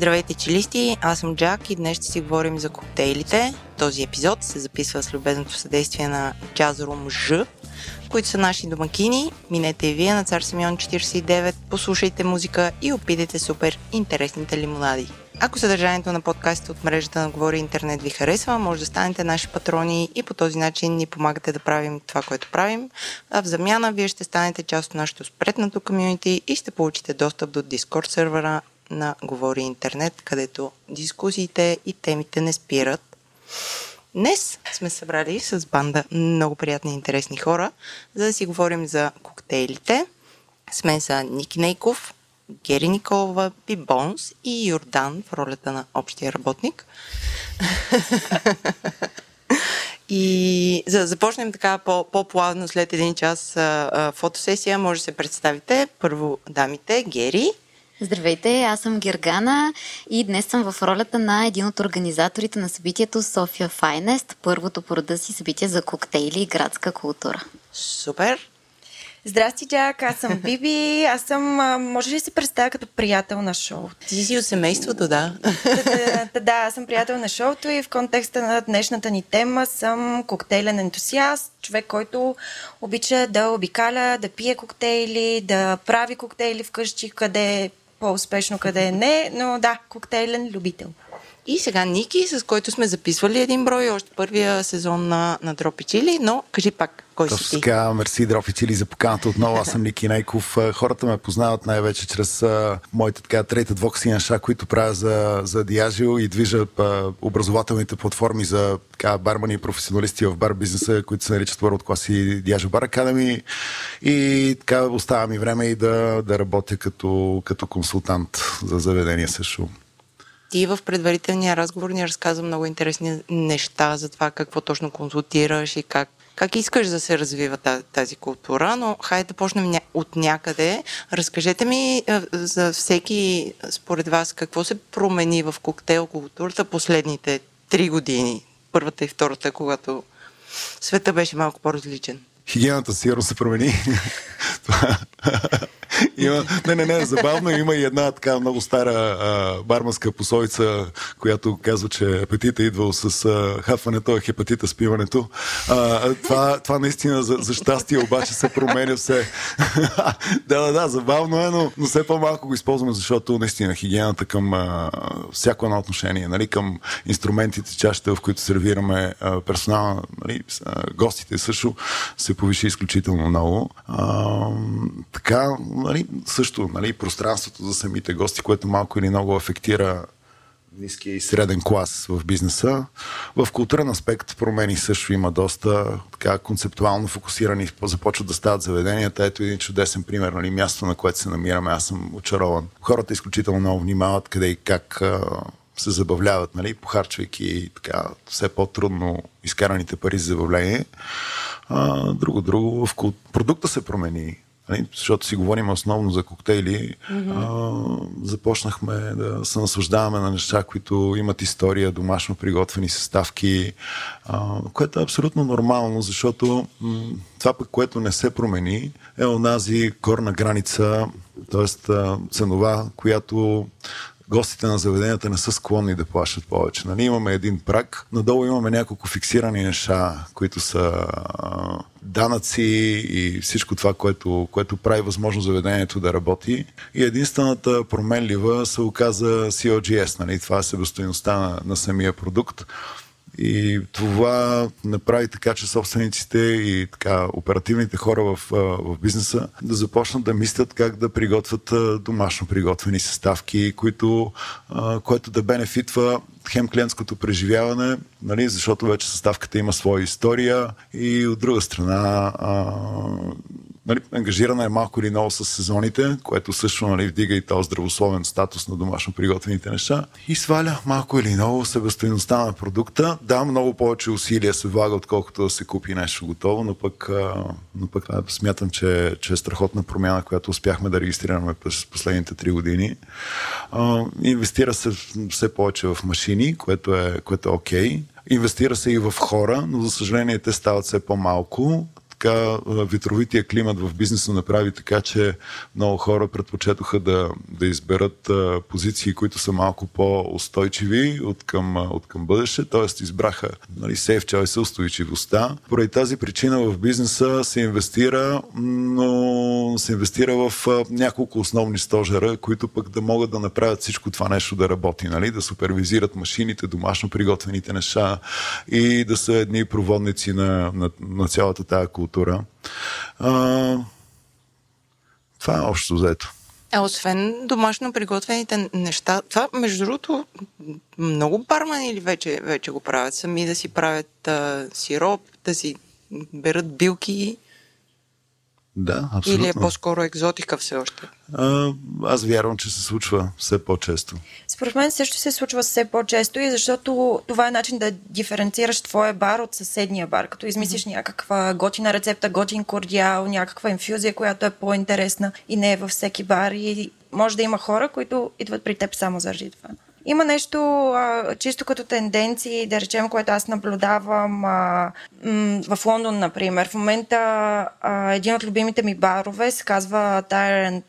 Здравейте, челисти! Аз съм Джак и днес ще си говорим за коктейлите. Този епизод се записва с любезното съдействие на Jazzroom Ж, които са наши домакини. Минете и вие на Цар Симеон 49, послушайте музика и опитайте супер интересните лимонади. Ако съдържанието на подкастите от мрежата на Говори Интернет ви харесва, може да станете наши патрони и по този начин ни помагате да правим това, което правим. А в замяна вие ще станете част от нашето спретнато комьюнити и ще получите достъп до Discord сервера на Говори Интернет, където дискусиите и темите не спират. Днес сме събрали с банда много приятни и интересни хора, за да си говорим за коктейлите. Сме са Ники Нейков, Гери Николова, Бонс и Йордан в ролята на общия работник. И за да започнем така по-плавно след един час а, а, фотосесия, може да се представите. Първо дамите, Гери. Здравейте, аз съм Гергана и днес съм в ролята на един от организаторите на събитието София Файнест, първото по рода си събитие за коктейли и градска култура. Супер! Здрасти, Джак, аз съм Биби. Аз съм, може ли се представя като приятел на шоуто? Ти си от семейството, да. да, да, аз съм приятел на шоуто и в контекста на днешната ни тема съм коктейлен ентусиаст, човек, който обича да обикаля, да пие коктейли, да прави коктейли вкъщи, къде по-успешно, къде не, но да, коктейлен любител. И сега Ники, с който сме записвали един брой, още първия сезон на, на Дропи Чили, но кажи пак, кой Точно си ти? така, мерси Дропи Чили за поканата отново. Аз съм Ники Найков. Хората ме познават най-вече чрез а, моите така трета двокси неща, които правя за, за Диажио и движа а, образователните платформи за така, бармани и професионалисти в бар бизнеса, които се наричат World Class и Diageo Bar Academy. И така остава ми време и да, да работя като, като консултант за заведения също. Ти в предварителния разговор ни разказа много интересни неща за това какво точно консултираш и как, как искаш да се развива тази, култура, но хайде да почнем от някъде. Разкажете ми за всеки, според вас, какво се промени в коктейл културата последните три години, първата и втората, когато света беше малко по-различен. Хигиената сигурно се промени. има, не, не, не, забавно има и една така много стара а, барманска пословица, която казва, че апетита идвал с а, хапването, а хепатита с пиването. А, това, това наистина за, за щастие обаче се променя все. да, да, да, забавно е, но, но все по-малко го използваме, защото наистина хигиената към а, всяко едно отношение, нали, към инструментите, чашите, в които сервираме а, персонала, нали, а, гостите също се повиши изключително много. А, така, нали, също нали, пространството за самите гости, което малко или много афектира ниския и среден клас в бизнеса. В културен аспект промени също има доста така концептуално фокусирани, започват да стават заведенията. Ето един чудесен пример, нали, място на което се намираме. Аз съм очарован. Хората изключително много внимават къде и как се забавляват, нали, похарчвайки така все по-трудно изкараните пари за забавление. А, друго, друго, в продукта се промени Нали, защото си говорим основно за коктейли, mm-hmm. а, започнахме да се наслаждаваме на неща, които имат история, домашно приготвени съставки, а, което е абсолютно нормално, защото м- това пък, което не се промени, е онази горна граница, т.е. ценова, която гостите на заведенията не са склонни да плащат повече. Нали, имаме един прак, надолу имаме няколко фиксирани неща, които са данъци и всичко това, което, което прави възможно заведението да работи. И единствената променлива се оказа COGS, нали? това е себестоиността на, на самия продукт. И това направи така, че собствениците и така оперативните хора в, в бизнеса да започнат да мислят как да приготвят домашно приготвени съставки, които, което да бенефитва хем клиентското преживяване, нали, защото вече съставката има своя история и от друга страна а, нали, ангажирана е малко или много с сезоните, което също нали, вдига и този здравословен статус на домашно приготвените неща и сваля малко или много себестоиността на продукта. Да, много повече усилия се влага, отколкото да се купи нещо готово, но пък, но пък а, смятам, че, че е страхотна промяна, която успяхме да регистрираме през последните три години. А, инвестира се все повече в машини, което е, което е окей. Инвестира се и в хора, но за съжаление те стават все по-малко така ветровития климат в бизнеса направи така, че много хора предпочетоха да, да изберат позиции, които са малко по-устойчиви от към, от към бъдеще, т.е. избраха нали, сейф choice, устойчивостта. Поради тази причина в бизнеса се инвестира, но се инвестира в няколко основни стожера, които пък да могат да направят всичко това нещо да работи, нали? да супервизират машините, домашно приготвените неща и да са едни проводници на, на, на цялата тази култура. А, това е общо взето. А освен домашно приготвените неща, това между другото много бармани или вече, вече го правят? Сами да си правят а, сироп, да си берат билки да, абсолютно. Или е по-скоро екзотика все още? А, аз вярвам, че се случва все по-често. Според мен също се случва все по-често и защото това е начин да диференцираш твоя бар от съседния бар, като измислиш mm-hmm. някаква готина рецепта, готин кордиал, някаква инфюзия, която е по-интересна и не е във всеки бар и може да има хора, които идват при теб само заради това. Има нещо а, чисто като тенденции, да речем, което аз наблюдавам а, м- в Лондон, например. В момента а, един от любимите ми барове се казва Tyrant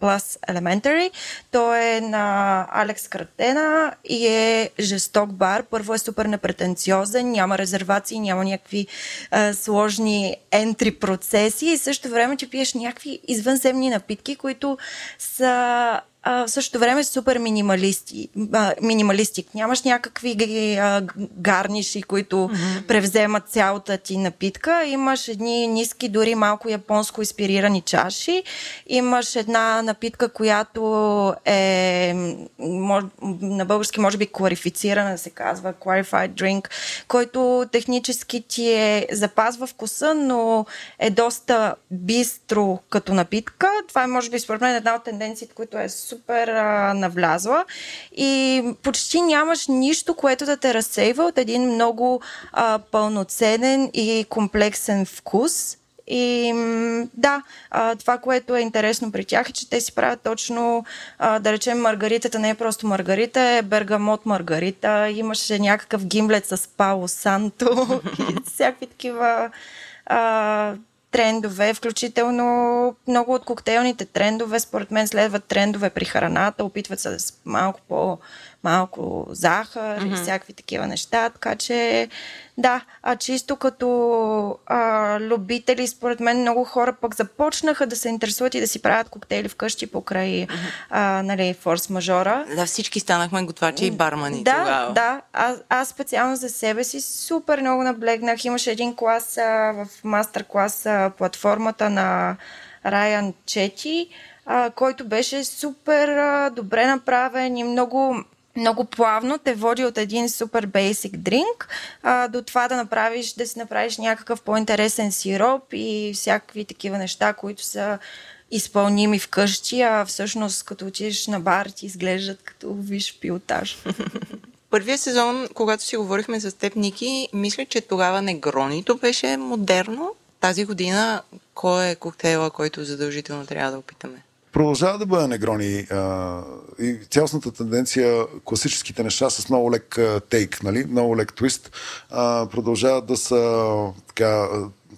Plus Elementary. Той е на Алекс Кратена и е жесток бар. Първо е супер непретенциозен, няма резервации, няма някакви а, сложни ентри процеси и също време, че пиеш някакви извънземни напитки, които са а, в същото време супер минималисти, а, минималистик. Нямаш някакви а, гарниши, които mm-hmm. превземат цялата ти напитка. Имаш едни ниски, дори малко японско инспирирани чаши. Имаш една напитка, която е мож, на български може би квалифицирана, се казва Qualified Drink, който технически ти е запазва вкуса, но е доста бистро като напитка. Това е може би според мен една от тенденциите, които е супер а, навлязла и почти нямаш нищо, което да те разсейва от един много а, пълноценен и комплексен вкус. И да, това, което е интересно при тях е, че те си правят точно, да речем, маргаритата не е просто маргарита, е бергамот маргарита. Имаше някакъв гимлет с Пао Санто и всякакви такива трендове, включително много от коктейлните трендове, според мен следват трендове при храната, опитват се с малко по малко захар mm-hmm. и всякакви такива неща, така че да, а чисто като а, любители, според мен много хора пък започнаха да се интересуват и да си правят коктейли вкъщи покрай mm-hmm. а, нали, форс-мажора. Да, всички станахме готвачи и бармани да, тогава. Да, аз, аз специално за себе си супер много наблегнах. Имаше един клас а, в мастер-клас а, платформата на Райан Чети, а, който беше супер а, добре направен и много много плавно те води от един супер basic drink а, до това да направиш, да си направиш някакъв по-интересен сироп и всякакви такива неща, които са изпълними вкъщи, а всъщност като отидеш на бар ти изглеждат като виж пилотаж. Първия сезон, когато си говорихме с теб, Ники, мисля, че тогава негронито беше модерно. Тази година, кой е коктейла, който задължително трябва да опитаме? Продължава да бъде негрони а, и цялостната тенденция, класическите неща с много лек тейк, нали? много лек твист, а, продължават да са така,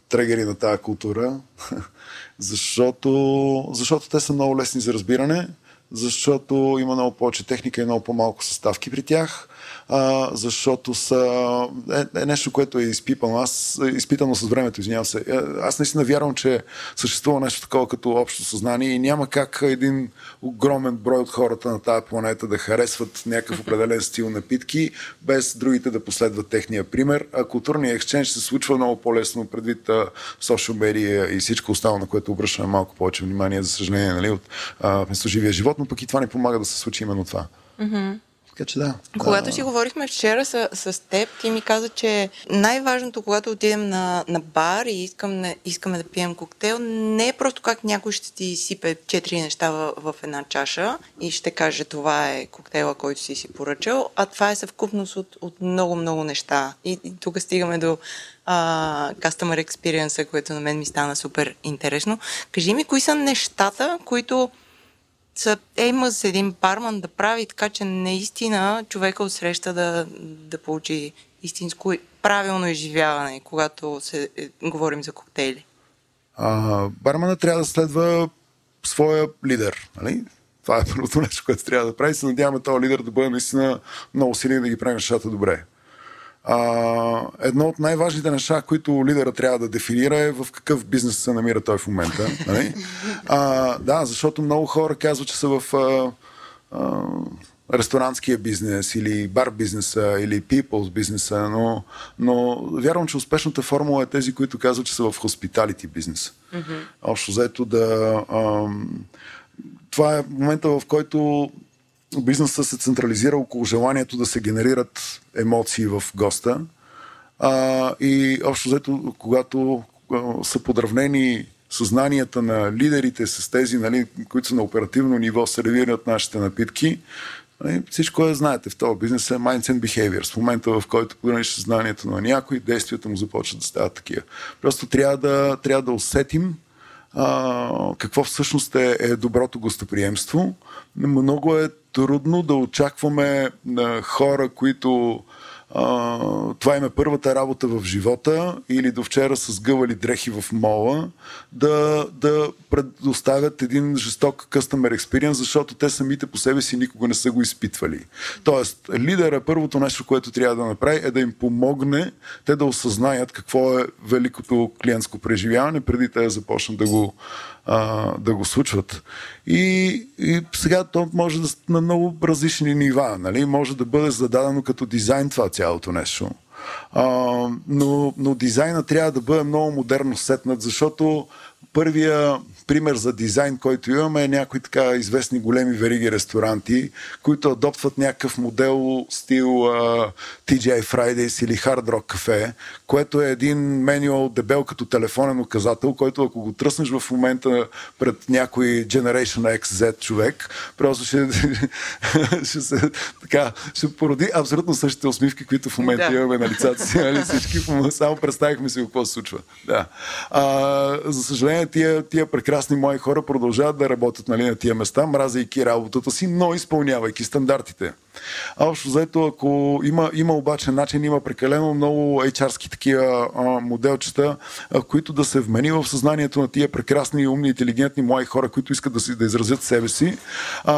трегери на тази култура, защото, защото те са много лесни за разбиране, защото има много повече техника и много по-малко съставки при тях а, защото са е, е нещо, което е изпипано. Аз, изпитано с времето, извинявам се. Е, аз наистина вярвам, че съществува нещо такова като общо съзнание и няма как един огромен брой от хората на тази планета да харесват някакъв определен стил напитки, без другите да последват техния пример. А културният екшенж се случва много по-лесно предвид социал медия и всичко останало, на което обръщаме малко повече внимание, за съжаление, нали, от а, живия живот, но пък и това не помага да се случи именно това. Mm-hmm. Така че да. Когато да. си говорихме вчера с, с теб, ти ми каза, че най-важното, когато отидем на, на бар и искам, искаме да пием коктейл, не е просто как някой ще ти сипе четири неща в, в една чаша и ще каже това е коктейла, който си си поръчал, а това е съвкупност от, от много-много неща. И, и тук стигаме до а, customer experience, което на мен ми стана супер интересно. Кажи ми, кои са нещата, които са, е, има с един барман да прави така, че наистина човека отсреща да, да получи истинско правилно изживяване, когато се, е, говорим за коктейли. А, бармана трябва да следва своя лидер. Нали? Това е първото нещо, което трябва да прави. Се надяваме този лидер да бъде наистина много силен да ги прави нещата добре. А, едно от най-важните неща, които лидера трябва да дефинира е в какъв бизнес се намира той в момента. Нали? А, да, защото много хора казват, че са в а, а, ресторантския бизнес или бар бизнеса или people's бизнеса, но, но вярвам, че успешната формула е тези, които казват, че са в hospitality бизнес. Mm-hmm. Общо заето да... А, това е момента, в който бизнесът се централизира около желанието да се генерират емоции в госта. А, и общо взето, когато а, са подравнени съзнанията на лидерите с тези, нали, които са на оперативно ниво, сервират нашите напитки, нали, всичко е, знаете, в този бизнес е Minds and Behaviors. В момента, в който подраниш съзнанието на някой, действията му започват да стават такива. Просто трябва да, трябва да усетим а, какво всъщност е, е доброто гостоприемство. Много е трудно да очакваме хора, които а, това им е първата работа в живота или до вчера с гъвали дрехи в мола, да, да предоставят един жесток customer experience, защото те самите по себе си никога не са го изпитвали. Тоест, лидера, първото нещо, което трябва да направи е да им помогне те да осъзнаят какво е великото клиентско преживяване, преди те да започнат да го, а, да го случват. И, и сега то може да на много различни нива. Нали? Може да бъде зададено като дизайн това цялото нещо. А, но, но дизайна трябва да бъде много модерно сетнат, защото първия пример за дизайн, който имаме е някои така известни големи вериги ресторанти, които адоптват някакъв модел стил uh, TGI Fridays или Hard Rock Cafe, което е един менюал дебел като телефонен указател, който ако го тръснеш в момента пред някой Generation XZ човек, просто ще, ще се така, ще породи абсолютно същите усмивки, които в момента да. имаме на лицата си. Нали? Всички само представихме си какво се случва. Да. А, за съжаление, тия, тия прекрасни мои хора продължават да работят нали, на тия места, мразейки работата си, но изпълнявайки стандартите. А общо заето, ако има, има обаче начин, има прекалено много HR-ски такива а, моделчета, а, които да се вмени в съзнанието на тия прекрасни, умни, интелигентни млади хора, които искат да, си, да изразят себе си, а,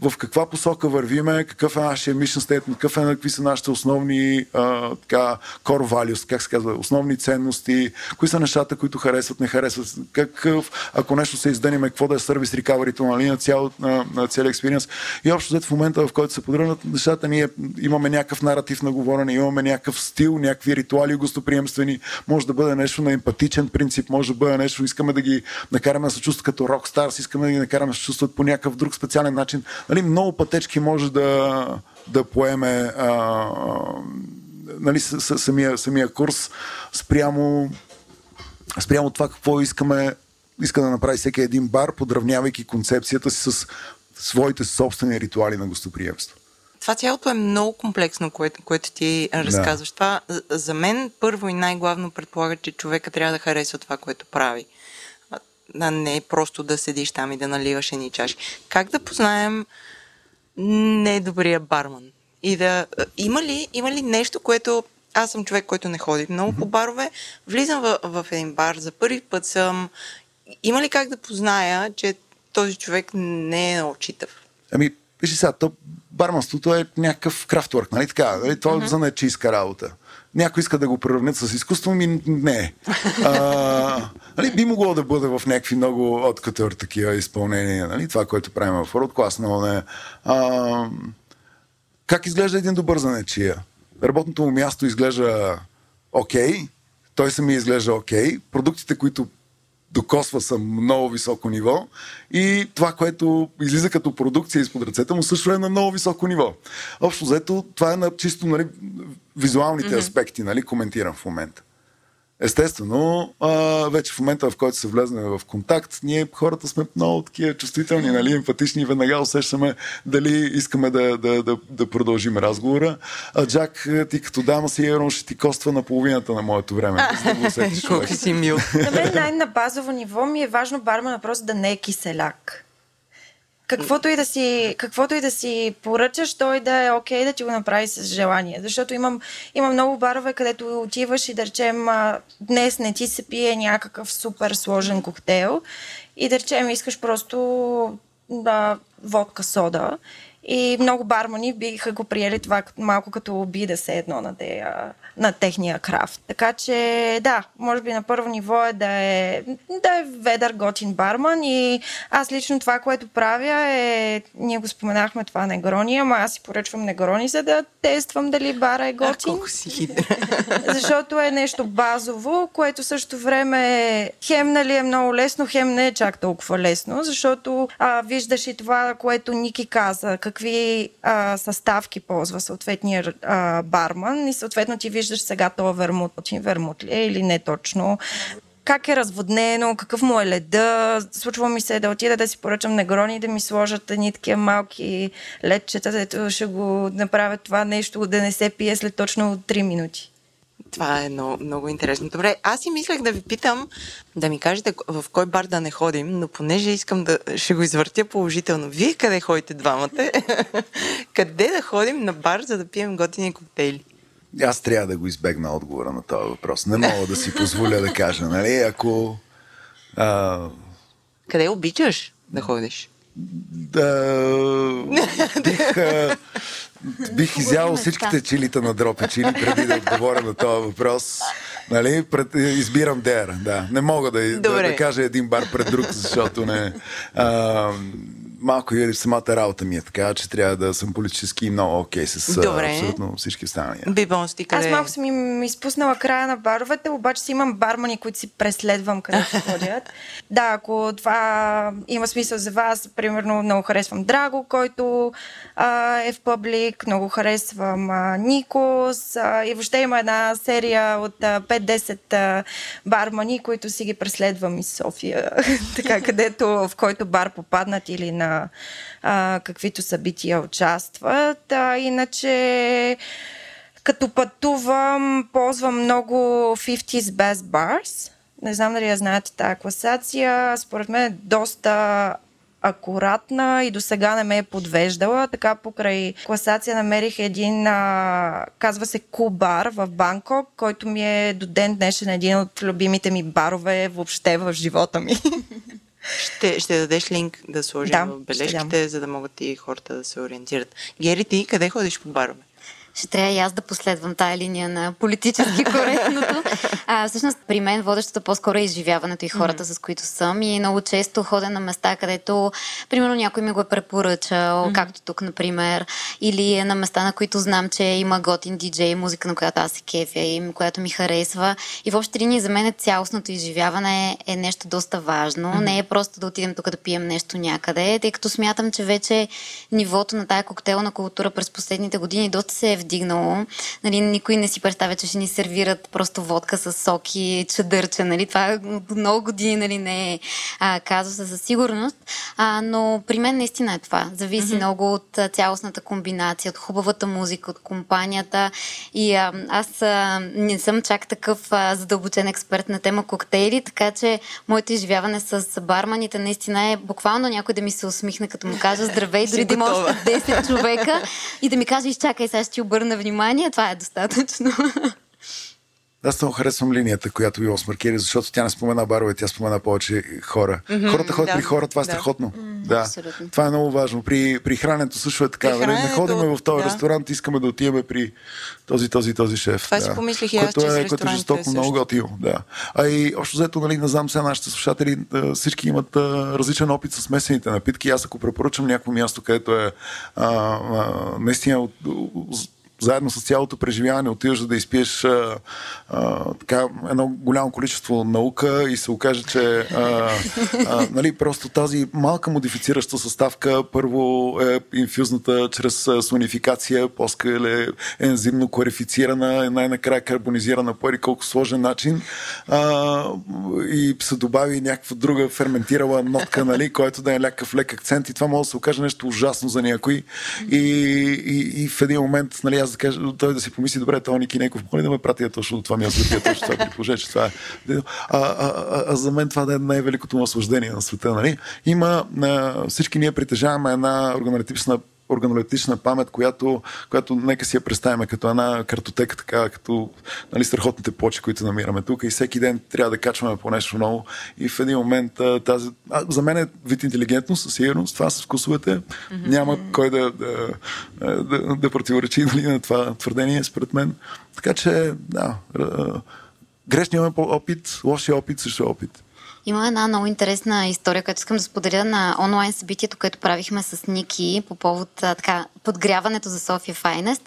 в каква посока вървиме, какъв е нашия mission statement, какъв е, какви са нашите основни а, така, core values, как се казва, основни ценности, кои са нещата, които харесват, не харесват, какъв, ако нещо се издъниме, какво да е сервис рекаварито нали, на, цял, на, на целия експириенс. И общо взето в момента, в който се подрънат нещата, ние имаме някакъв наратив на говорене, имаме някакъв стил, някакви ритуали гостоприемствени, може да бъде нещо на емпатичен принцип, може да бъде нещо, искаме да ги накараме да се чувстват като рок-старс, искаме да ги накараме да се чувстват по някакъв друг специален начин. Нали, много пътечки може да, да поеме а, нали, самия, самия курс спрямо, спрямо това какво искаме иска да направи всеки един бар, подравнявайки концепцията си с своите собствени ритуали на гостоприемство. Това цялото е много комплексно, което, което ти разказваш. Да. Това за мен първо и най-главно предполага, че човека трябва да харесва това, което прави. А не просто да седиш там и да наливаш едни чаши. Как да познаем недобрия барман? И да. Има ли, има ли нещо, което. Аз съм човек, който не ходи много по барове. Влизам в, в един бар, за първи път съм. Има ли как да позная, че този човек не е очитав? Ами, вижте сега, то барманството е някакъв крафтворк, нали така? Нали? Това mm-hmm. за нечиска работа. Някой иска да го приравнят с изкуство, ми не. А, нали, би могло да бъде в някакви много откатър такива изпълнения. Нали? Това, което правим в World Class, но не. А, как изглежда един добър занечия? Работното му място изглежда окей, okay, той сами изглежда окей, okay. продуктите, които докосва съм много високо ниво и това, което излиза като продукция изпод ръцете му също е на много високо ниво. Общо взето, това е на чисто нали, визуалните mm-hmm. аспекти, нали, коментирам в момента. Естествено, а, вече в момента, в който се влезне в контакт, ние хората сме много такива чувствителни, нали, емпатични и веднага усещаме дали искаме да, да, да, да продължим разговора. А Джак, ти като дама си Ерон ще ти коства на половината на моето време. Колко си мил. На мен най-на базово ниво ми е важно бармана просто да не е киселяк. Каквото и да си, каквото и да си поръчаш, той да е окей okay, да ти го направи с желание. Защото имам, имам много барове, където отиваш и да речем днес не ти се пие някакъв супер сложен коктейл и да речем искаш просто да, водка сода и много бармани биха го приели това малко като обида се едно на, дея, на техния крафт. Така че да, може би на първо ниво е да е, да е ведър готин барман и аз лично това, което правя е, ние го споменахме това негрони, ама аз си поръчвам негрони, за да тествам дали бара е готин. А, колко си хитра. Защото е нещо базово, което също време е хем нали е много лесно, хем не е чак толкова лесно, защото а, виждаш и това, което Ники каза, какви а, съставки ползва съответния а, барман и съответно ти виждаш сега това вермут, вермут ли е или не точно как е разводнено, какъв му е леда. Случва ми се да отида да си поръчам негрони и да ми сложат едни такива малки ледчета, дето ще го направят това нещо да не се пие след точно 3 минути. Това е много, много интересно. Добре, аз си мислех да ви питам, да ми кажете в кой бар да не ходим, но понеже искам да ще го извъртя положително. Вие къде ходите двамата? къде да ходим на бар, за да пием готини коктейли? Аз трябва да го избегна отговора на този въпрос. Не мога да си позволя да кажа, нали? Ако... А... Къде обичаш да ходиш? Да... Бих, а... бих изял всичките чилита на дропи чили, преди да отговоря на този въпрос. Нали? Пред, избирам Дер, да. Не мога да, да, да кажа един бар пред друг, защото не... А, малко и самата работа ми е така, че трябва да съм политически много окей okay с Добре. абсолютно всички останали. Бибонсти, къде? Аз малко съм им изпуснала края на баровете, обаче си имам бармани, които си преследвам където ходят. Да, ако това има смисъл за вас, примерно много харесвам Драго, който а, е в публик, много харесвам а, Никос а, и въобще има една серия от 5-10 бармани, които си ги преследвам из София, така където в който бар попаднат или на а, каквито събития участват. А, иначе като пътувам, ползвам много 50s Best Bars. Не знам дали я знаете тази класация. Според мен е доста акуратна и до сега не ме е подвеждала. Така покрай класация намерих един, а, казва се Кубар в Банкок, който ми е до ден днешен един от любимите ми барове въобще в живота ми. Ще, ще дадеш линк да сложим да, в бележките, за да могат и хората да се ориентират. Гери, ти къде ходиш по барове? Ще трябва и аз да последвам тая линия на политически коректното. А, всъщност, при мен водещото по-скоро е изживяването и хората, mm-hmm. с които съм. И много често ходя на места, където, примерно, някой ми го е препоръчал, mm-hmm. както тук, например, или е на места, на които знам, че има готин диджей, музика, на която аз се кефя и която ми харесва. И въобще линия за мен е цялостното изживяване е нещо доста важно. Mm-hmm. Не е просто да отидем тук да пием нещо някъде, тъй като смятам, че вече нивото на тая коктейлна култура през последните години доста се е вдигнало. Нали, никой не си представя, че ще ни сервират просто водка с соки, чадърче. Нали? Това много години нали, не е а, казуса със сигурност. А, но при мен наистина е това. Зависи mm-hmm. много от цялостната комбинация, от хубавата музика, от компанията. И а, аз а, не съм чак такъв а, задълбочен експерт на тема коктейли, така че моето изживяване с барманите наистина е буквално някой да ми се усмихне, като му кажа здравей, дори да има още 10 човека и да ми каже, изчакай, сега ще ти обърна внимание, това е достатъчно. Аз много харесвам линията, която ви осмаркери, защото тя не спомена барове, тя спомена повече хора. Mm-hmm, Хората ходят да, при хора, това е да. страхотно. Mm, да. Абсолютно. Това е много важно. При, при храненето също е така. Нали? Не ходим в този да. ресторант, искаме да отиваме при този, този, този шеф. Това да. си помислих и аз, което е, което е жестоко много готино. Да. А и общо взето, нали, не знам сега нашите слушатели, всички имат а, различен опит с смесените напитки. Аз ако препоръчам някакво място, където е а, а, наистина заедно с цялото преживяване отиваш да изпиеш а, а, така, едно голямо количество наука и се окаже, че а, а, нали, просто тази малка модифицираща съставка първо е инфюзната чрез сонификация, после е ензимно корифицирана, най-накрая карбонизирана по колко сложен начин а, и се добави някаква друга ферментирала нотка, нали, който да е някакъв лек акцент и това може да се окаже нещо ужасно за някой. И, и, и в един момент нали, аз аз да кажа, той да си помисли, добре, това Ники Неков, моля да ме прати точно до това място, да точно това при положение, че това е. А, а, а, а, за мен това да е най-великото наслаждение на света. Нали? Има, а, всички ние притежаваме една органолептична органолептична памет, която, която нека си я представим като една картотека, така, като нали, страхотните почи, които намираме тук и всеки ден трябва да качваме по нещо ново и в един момент тази... А, за мен е вид интелигентност, със сигурност, това с вкусовете. Mm-hmm. Няма кой да, да, да, да противоречи нали, на това твърдение, според мен. Така че, да, грешният опит, лошия опит също е опит. Има една много интересна история, която искам да споделя на онлайн събитието, което правихме с Ники по повод а, така, подгряването за София Файнест.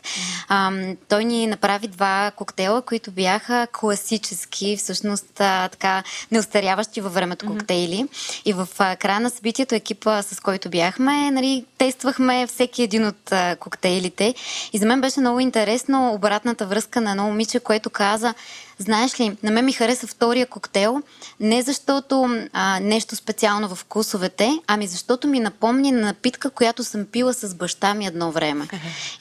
А, той ни направи два коктейла, които бяха класически, всъщност а, така неустаряващи във времето коктейли. Mm-hmm. И в а, края на събитието екипа, с който бяхме, нали, тествахме всеки един от а, коктейлите. И за мен беше много интересно обратната връзка на едно момиче, което каза, Знаеш ли, на мен ми хареса втория коктейл, не защото а, нещо специално в вкусовете, ами защото ми напомни на напитка, която съм пила с баща ми едно време.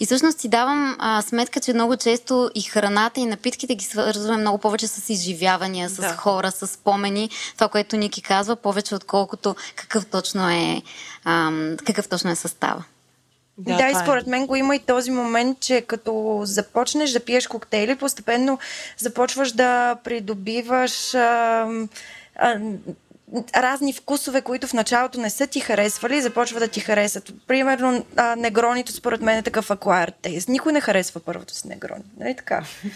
И всъщност си давам а, сметка, че много често и храната, и напитките ги свързваме много повече с изживявания, с да. хора, с спомени. Това, което Ники казва, повече отколкото какъв точно е, а, какъв точно е състава. Да, да и е. според мен го има и този момент, че като започнеш да пиеш коктейли, постепенно започваш да придобиваш а, а, разни вкусове, които в началото не са ти харесвали, започва да ти харесат. Примерно, а, негронито според мен е такъв acquired taste. Никой не харесва първото си негрони. Нали така?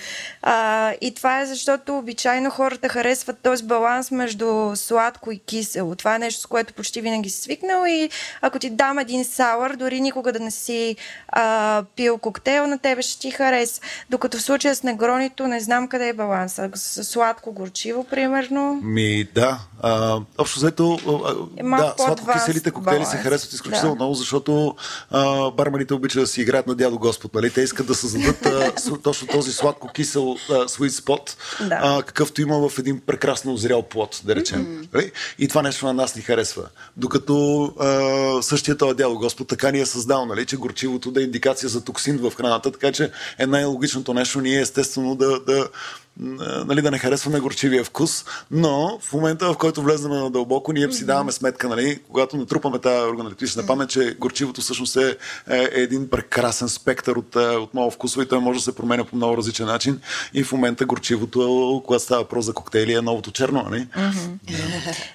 А, и това е защото обичайно хората харесват този баланс между сладко и кисело. Това е нещо, с което почти винаги си свикнал и ако ти дам един сауър, дори никога да не си а, пил коктейл, на тебе ще ти хареса. Докато в случая с негронито не знам къде е баланса. С сладко, горчиво, примерно. Ми, да. А, общо взето, е да, сладко-киселите коктейли се харесват изключително да. много, защото а, барманите обичат да си играят на дядо Господ. Нали? Те искат да създадат а, точно този сладко-кисел sweet spot, да. а, какъвто има в един прекрасно озрял плод, да речем. Mm-hmm. И това нещо на нас ни харесва. Докато а, същия този дядо Господ така ни е създал, нали? че горчивото да е индикация за токсин в храната, така че е най-логичното нещо ние естествено да, да нали, да не харесваме горчивия вкус, но в момента, в който влезнем на дълбоко, ние си даваме сметка, нали, когато натрупаме тази органолептична памет, че горчивото всъщност е, е, един прекрасен спектър от, е, от много вкусове и той може да се променя по много различен начин. И в момента горчивото, когато става въпрос за коктейли, е новото черно, нали?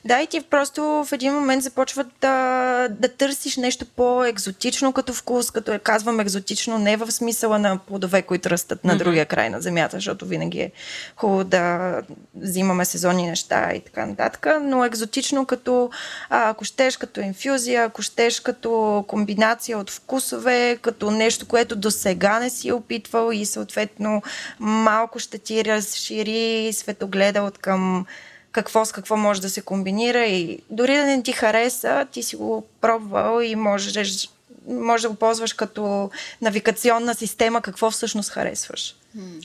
да, и ти просто в един момент започват да, да търсиш нещо по-екзотично като вкус, като е казвам екзотично, не в смисъла на плодове, които растат на другия край на земята, защото винаги е хубаво да взимаме сезонни неща и така нататък, но екзотично като, ако щеш като инфюзия, ако щеш като комбинация от вкусове, като нещо, което до сега не си опитвал и съответно малко ще ти разшири светогледа от към какво с какво може да се комбинира и дори да не ти хареса, ти си го пробвал и можеш, може да го ползваш като навигационна система какво всъщност харесваш.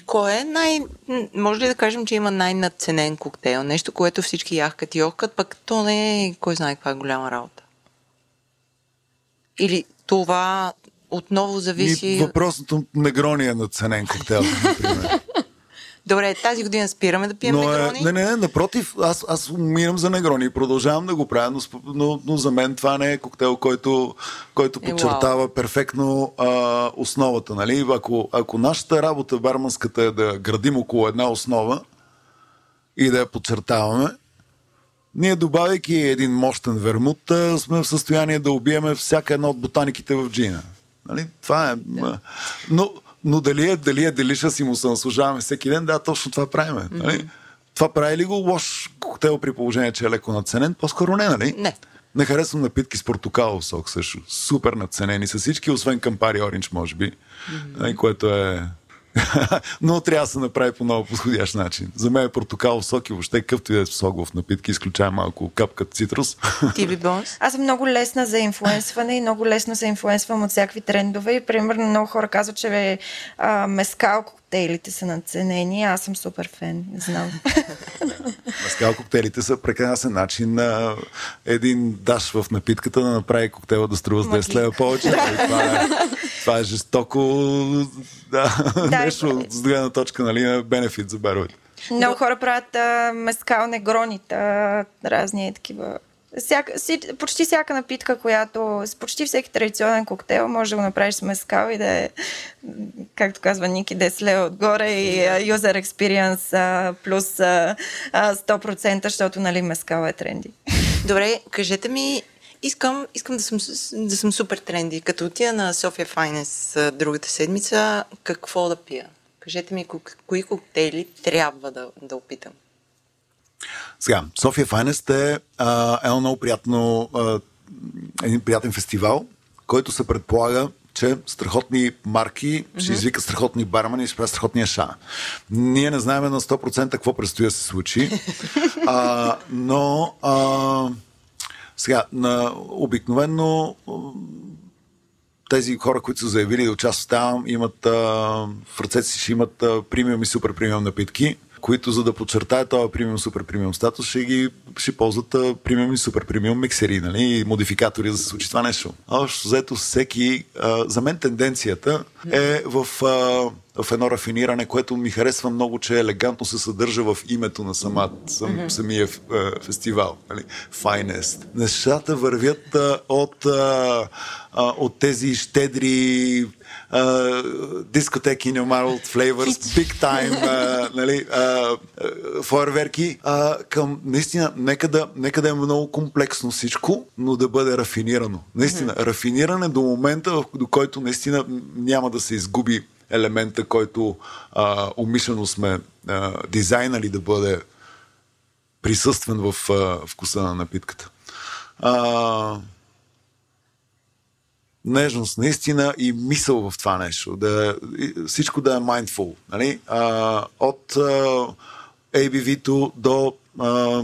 Кой е най... Може ли да кажем, че има най-надценен коктейл? Нещо, което всички яхкат и охкат, пък то не е кой знае каква е голяма работа. Или това отново зависи... въпросното негрония е надценен коктейл, например. Добре, тази година спираме да пием но, негрони. Не, не, не, напротив, аз, аз умирам за негрони и продължавам да го правя, но, но, но за мен това не е коктейл, който, който е, подчертава е, перфектно а, основата. Нали? Ако, ако нашата работа барманската е да градим около една основа и да я подчертаваме, ние, добавяйки един мощен вермут, сме в състояние да убиеме всяка една от ботаниките в джина. Нали? Това е. Да. Но но дали е, дали е делиша си му се наслужаваме всеки ден, да, точно това правиме. Mm-hmm. Нали? Това прави ли го лош коктейл при положение, че е леко наценен? По-скоро не, нали? Не. Не харесвам напитки с портокалов сок също. Супер наценени са всички, освен кампари оранж, може би. Mm-hmm. Което е но трябва да се направи по много подходящ начин. За мен е портокал сок и въобще къвто и да е сок в напитки, изключая малко капка цитрус. Ти би бонс? Аз съм много лесна за инфлуенсване и много лесно се инфлуенсвам от всякакви трендове и примерно много хора казват, че а, мескал коктейлите са наценени. Аз съм супер фен, не знам. Мескал коктейлите са прекрасен начин на един даш в напитката да направи коктейла да струва с 10 лева повече. Това е това е жестоко да, Да, нещо с гледна точка нали, на бенефит за баровете. Много хора правят а, мескал негронит, а, разни такива. Всяка, си, почти всяка напитка, която с почти всеки традиционен коктейл може да го направиш с мескал и да е, както казва Ники, да е слева отгоре и а, user experience а, плюс а, 100%, защото нали мескал е тренди. Добре, кажете ми, искам, искам да, съм, да съм супер тренди. Като отида на София Файнес другата седмица, какво да пия? Кажете ми, ко- кои коктейли трябва да, да опитам. Сега, София Файнест е а, едно много приятно, а, един приятен фестивал, който се предполага, че страхотни марки ще извикат страхотни бармани и ще правят страхотния ша. Ние не знаем на 100% какво предстои да се случи, а, но а, сега, на, обикновено тези хора, които са заявили да участват там, имат а, в ръцете си ще имат а, премиум и супер премиум напитки, които за да подчертаят този премиум, супер премиум статус, ще ги ще ползват а, премиум и супер премиум миксери, нали, и модификатори за да се случи това нещо. Общо взето всеки, а, за мен тенденцията е в, а, в едно рафиниране, което ми харесва много, че елегантно се съдържа в името на самат, сам, самия а, фестивал. Нали? Finest. Нещата вървят а, от, а, а, от тези щедри а, дискотеки No Matter Flavors, Big Time, а, нали, а, фойерверки, а, към наистина, нека да, нека да е много комплексно всичко, но да бъде рафинирано. Наистина, рафиниране до момента, до който наистина няма да се изгуби елемента, който а, умишлено сме а, дизайнали да бъде присъствен в а, вкуса на напитката. А, нежност, наистина и мисъл в това нещо. Да, всичко да е mindful. Нали? А, от а, ABV-то до а,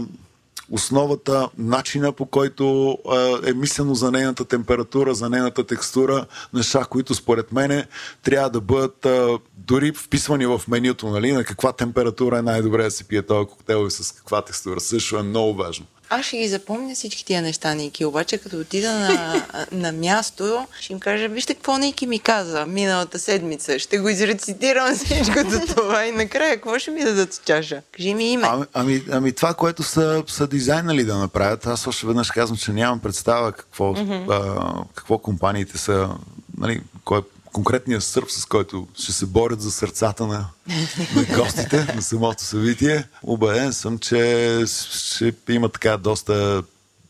основата, начина по който а, е мислено за нейната температура, за нейната текстура, неща, които според мене трябва да бъдат а, дори вписвани в менюто, нали? на каква температура е най-добре да се пие този коктейл и с каква текстура. Също е много важно. Аз ще ги запомня всички тия неща, Ники, обаче като отида на, на място, ще им кажа, вижте какво Ники ми каза миналата седмица. Ще го изрецитирам всичкото това и накрая какво ще ми дадат с чаша? Кажи ми име. Ами, ами, ами това, което са, са дизайнали да направят, аз още веднъж казвам, че нямам представа какво, mm-hmm. а, какво компаниите са, нали, кой конкретният сърб, с който ще се борят за сърцата на, на гостите на самото събитие. Убеден съм, че ще има така доста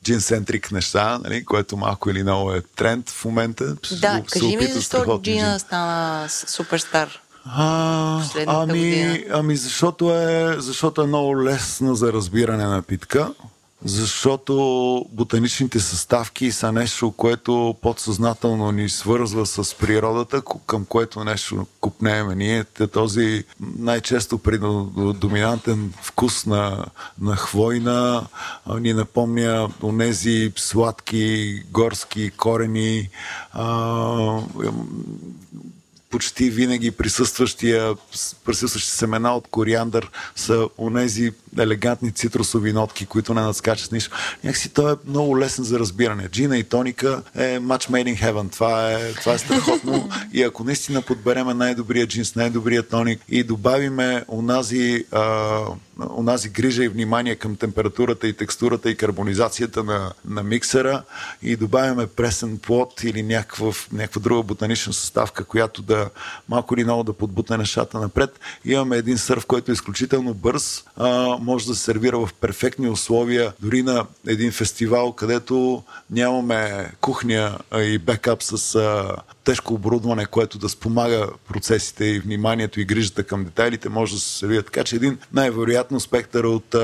джинцентрик неща, нали, което малко или много е тренд в момента. Да, се кажи ми защо Джина джин. стана суперстар. А, ами, година? ами защото, е, защото е много лесна за разбиране напитка, защото ботаничните съставки са нещо, което подсъзнателно ни свързва с природата, към което нещо купнееме ние. Този най-често предоминантен вкус на, на хвойна ни напомня онези сладки горски корени, а, почти винаги присъстващия, присъстващи семена от кориандър са онези елегантни цитрусови нотки, които не надскачат с нищо. Някакси той е много лесен за разбиране. Джина и тоника е match made in heaven. Това е, това е страхотно. И ако наистина подбереме най-добрия джинс, най-добрия тоник и добавиме онази, а, онази грижа и внимание към температурата и текстурата и карбонизацията на, на миксера и добавяме пресен плод или някаква, някаква друга ботанична съставка, която да малко или много да подбутне нещата напред. Имаме един сърв, който е изключително бърз, а, може да се сервира в перфектни условия, дори на един фестивал, където нямаме кухня и бекап с тежко оборудване, което да спомага процесите и вниманието и грижата към детайлите, може да се сервира. Така че един най-вероятно спектър от,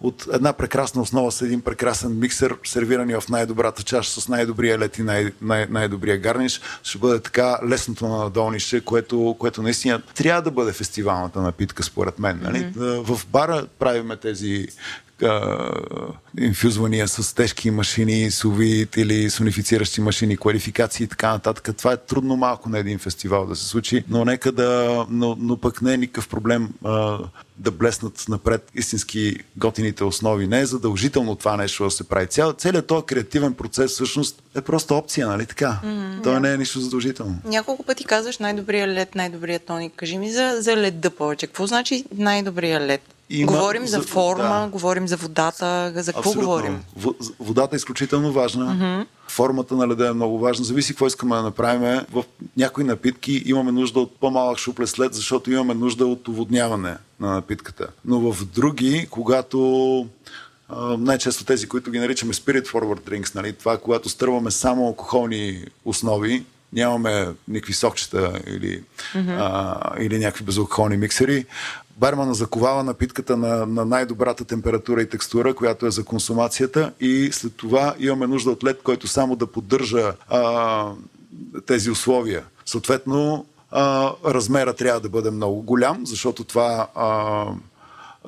от една прекрасна основа с един прекрасен миксер, сервирани в най-добрата чаша с най-добрия лед и най- най- най-добрия гарниш, ще бъде така лесното на надолнище, което, което наистина трябва да бъде фестивалната напитка, според мен. Нали? Mm-hmm. В бара правиме тези а, инфюзвания с тежки машини, сувит или сонифициращи машини, квалификации и така нататък. Това е трудно малко на един фестивал да се случи, но нека да, но, но пък не е никакъв проблем а, да блеснат напред истински готините основи. Не е задължително това нещо да се прави. Цял, целият този креативен процес всъщност е просто опция, нали така? Mm-hmm. Той не е нищо задължително. Няколко пъти казваш най-добрия лед, най-добрия тоник. Кажи ми за, за леда повече. Какво значи най-добрия лед? Има, говорим за, за форма, да. говорим за водата, за какво Абсолютно. говорим? Водата е изключително важна. Mm-hmm. Формата на леда е много важна. Зависи какво искаме да направим. В някои напитки имаме нужда от по-малък шупле след, защото имаме нужда от оводняване на напитката. Но в други, когато най-често тези, които ги наричаме spirit forward drinks, нали? това когато стърваме само алкохолни основи, нямаме никакви сокчета или, mm-hmm. а, или някакви безалкохолни миксери. Бармана заковава напитката на, на най-добрата температура и текстура, която е за консумацията и след това имаме нужда от лед, който само да поддържа а, тези условия. Съответно, а, размера трябва да бъде много голям, защото това а,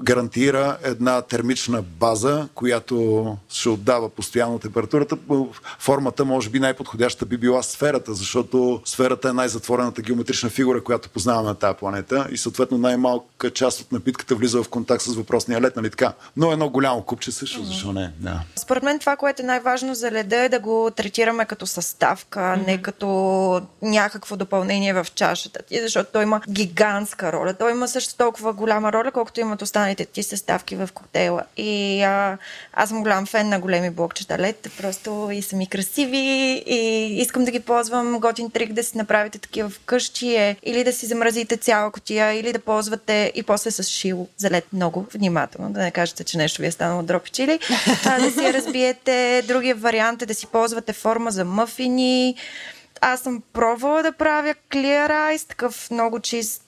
гарантира една термична база, която ще отдава постоянно температурата. Формата, може би най-подходяща би била сферата, защото сферата е най-затворената геометрична фигура, която познаваме на тази планета и съответно най-малка част от напитката влиза в контакт с въпросния лед, нали така? Но едно голямо купче също, защо не? Да. Според мен това, което е най-важно за леда е да го третираме като съставка, mm-hmm. не като някакво допълнение в чашата ти, защото той има гигантска роля. Той има също толкова голяма роля, колкото имат останалите останалите ти съставки в коктейла. И а, аз съм голям фен на големи блокчета лед, просто и са ми красиви и искам да ги ползвам. Готин трик да си направите такива вкъщи е или да си замразите цяла котия, или да ползвате и после с шило за лед много внимателно, да не кажете, че нещо ви е станало дропи чили. А, да си разбиете. Другия вариант е да си ползвате форма за мъфини. Аз съм пробвала да правя clear ice, такъв много чист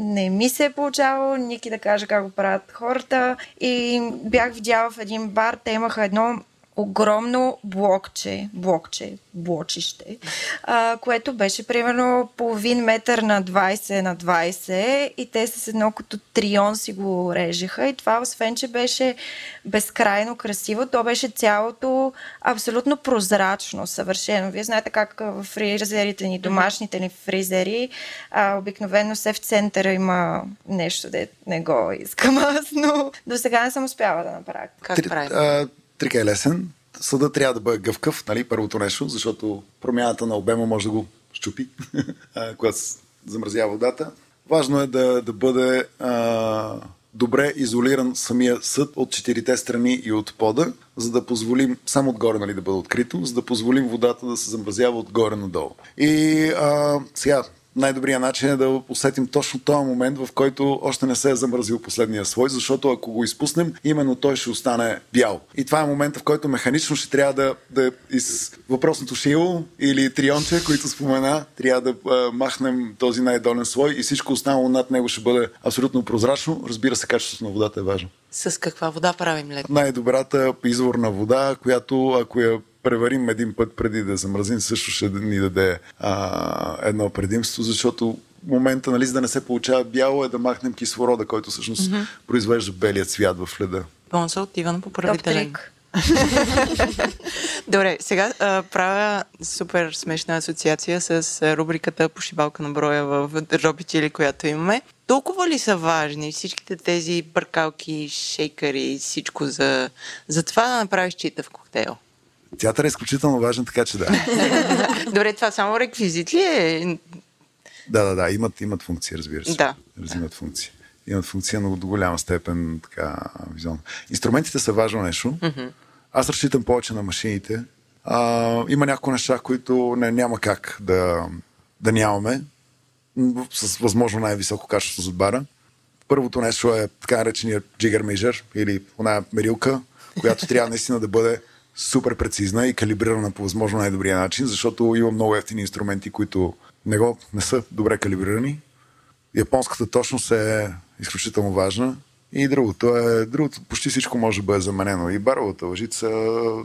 не ми се е получавало, Ники да каже как го правят хората. И бях видяла в един бар, те имаха едно огромно блокче, блокче, блочище, а, което беше примерно половин метър на 20 на 20 и те с едно като трион си го режеха и това освен, че беше безкрайно красиво, то беше цялото абсолютно прозрачно, съвършено. Вие знаете как в фризерите ни, домашните ни фризери, а, обикновено се в центъра има нещо, де не го искам аз, но до сега не съм успяла да направя. Как правим? Трика е лесен. Съда трябва да бъде гъвкав, нали, първото нещо, защото промяната на обема може да го щупи, когато замразява водата. Важно е да, да бъде а, добре изолиран самия съд от четирите страни и от пода, за да позволим, само отгоре нали, да бъде открито, за да позволим водата да се замразява отгоре надолу. И а, сега, най-добрият начин е да усетим точно този момент, в който още не се е замразил последния слой, защото ако го изпуснем, именно той ще остане бял. И това е момента, в който механично ще трябва да, да из въпросното шило или трионче, които спомена, трябва да а, махнем този най-долен слой и всичко останало над него ще бъде абсолютно прозрачно. Разбира се, качеството на водата е важно. С каква вода правим лед? Най-добрата изворна вода, която ако я преварим един път преди да замразим, също ще ни даде а, едно предимство, защото момента, нали, за да не се получава бяло, е да махнем кислорода, който всъщност mm-hmm. произвежда белият цвят в леда. Бонса отива на поправителен. Добре, сега а, правя супер смешна асоциация с рубриката Пошибалка на броя в Робичили, която имаме. Толкова ли са важни всичките тези бъркалки, шейкъри, всичко за, за това да направиш чита в коктейл? Театър е изключително важен, така че да. Добре, това само реквизит ли е? Да, да, да, имат, имат функция, разбира се. Да. Имат функция. Имат функция, но до голяма степен така визуално. Инструментите са важно нещо. Mm-hmm. Аз разчитам повече на машините. А, има някои неща, които не, няма как да, да нямаме с възможно най-високо качество за бара. Първото нещо е така наречения jigger measure или она мерилка, която трябва наистина да бъде супер прецизна и калибрирана по възможно най-добрия начин, защото има много ефтини инструменти, които не, го, не са добре калибрирани. Японската точност е изключително важна. И другото е, другото, почти всичко може да бъде заменено. И баровата лъжица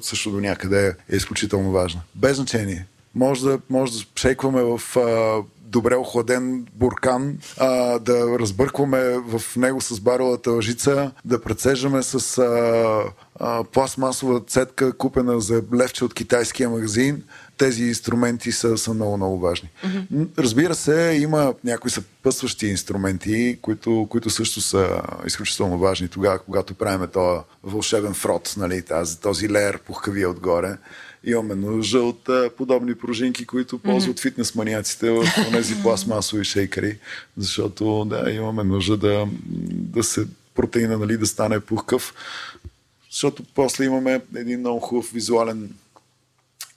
също до някъде е изключително важна. Без значение. Може да, може да шейкваме в а, добре охладен буркан, а, да разбъркваме в него с баровата лъжица, да прецеждаме с а, а, пластмасова цетка, купена за левче от китайския магазин, тези инструменти са, са много, много важни. Mm-hmm. Разбира се, има някои съпътстващи инструменти, които, които също са изключително важни тогава, когато правим този вълшебен фрот, нали, тази, този леер пухкавия отгоре. Имаме нужда от а, подобни пружинки, които ползват mm-hmm. фитнес маниаците в тези пластмасови шейкери, защото да, имаме нужда да, да се протеина нали, да стане пухкав, защото после имаме един много хубав визуален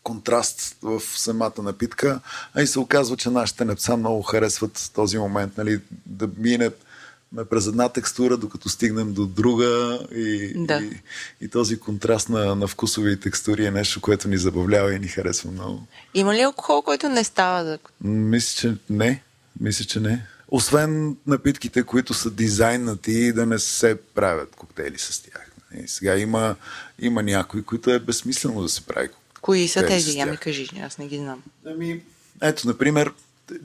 контраст в самата напитка, а и се оказва, че нашите непца много харесват този момент, нали, да през една текстура, докато стигнем до друга и, да. и, и този контраст на, на вкусови текстури е нещо, което ни забавлява и ни харесва много. Има ли алкохол, който не става за... Мисля, че не. Мисля, че не. Освен напитките, които са дизайнати да не се правят коктейли с тях. И сега има, има някои, които е безсмислено да се прави Кои са тези? Я ми кажи, аз не ги знам. Ами, ето, например,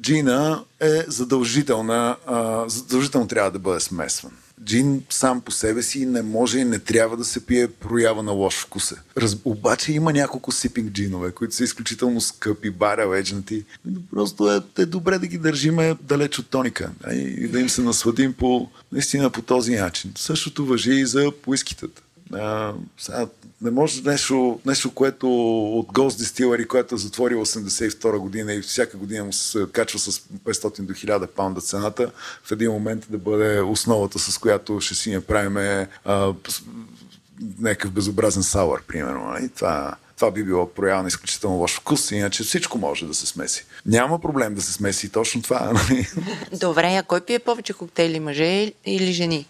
джина е задължителна, задължително трябва да бъде смесван. Джин сам по себе си не може и не трябва да се пие проява на лош вкус. Раз... Обаче има няколко сипинг джинове, които са изключително скъпи, барел еджнати. Просто е, е добре да ги държиме далеч от тоника и да им се насладим по, наистина по този начин. Същото въжи и за поискитата. А, сега, не може нещо, нещо което от Ghost Distillery, което е затворил 82 година и всяка година му се качва с 500 до 1000 паунда цената, в един момент да бъде основата, с която ще си направим някакъв безобразен сауър, примерно. Нали? Това, това би било проява на изключително лош вкус, иначе всичко може да се смеси. Няма проблем да се смеси точно това. Нали? Добре, а кой пие повече коктейли, мъже или жени?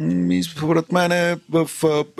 И според мен е в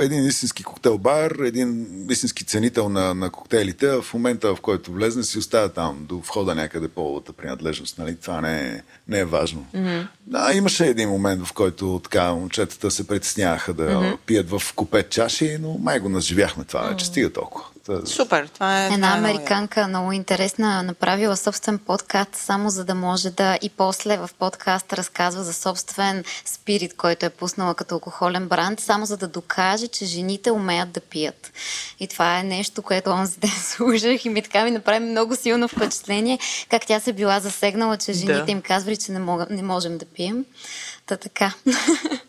един истински коктейл бар, един истински ценител на, на коктейлите, в момента в който влезне си оставя там до входа някъде половата принадлежност. Нали? Това не е, не е важно. Mm-hmm. Да, имаше един момент, в който така момчетата се притесняваха да mm-hmm. пият в купе чаши, но май го назживяхме това. Mm-hmm. Стига толкова. Супер, това е. Една е американка, много, много интересна, направила собствен подкаст, само за да може да и после в подкаст разказва за собствен спирит, който е пуснала като алкохолен бранд, само за да докаже, че жените умеят да пият. И това е нещо, което онзи ден служах и ми така ми направи много силно впечатление, как тя се била засегнала, че жените да. им казвали, че не, мога, не можем да пием. Та така.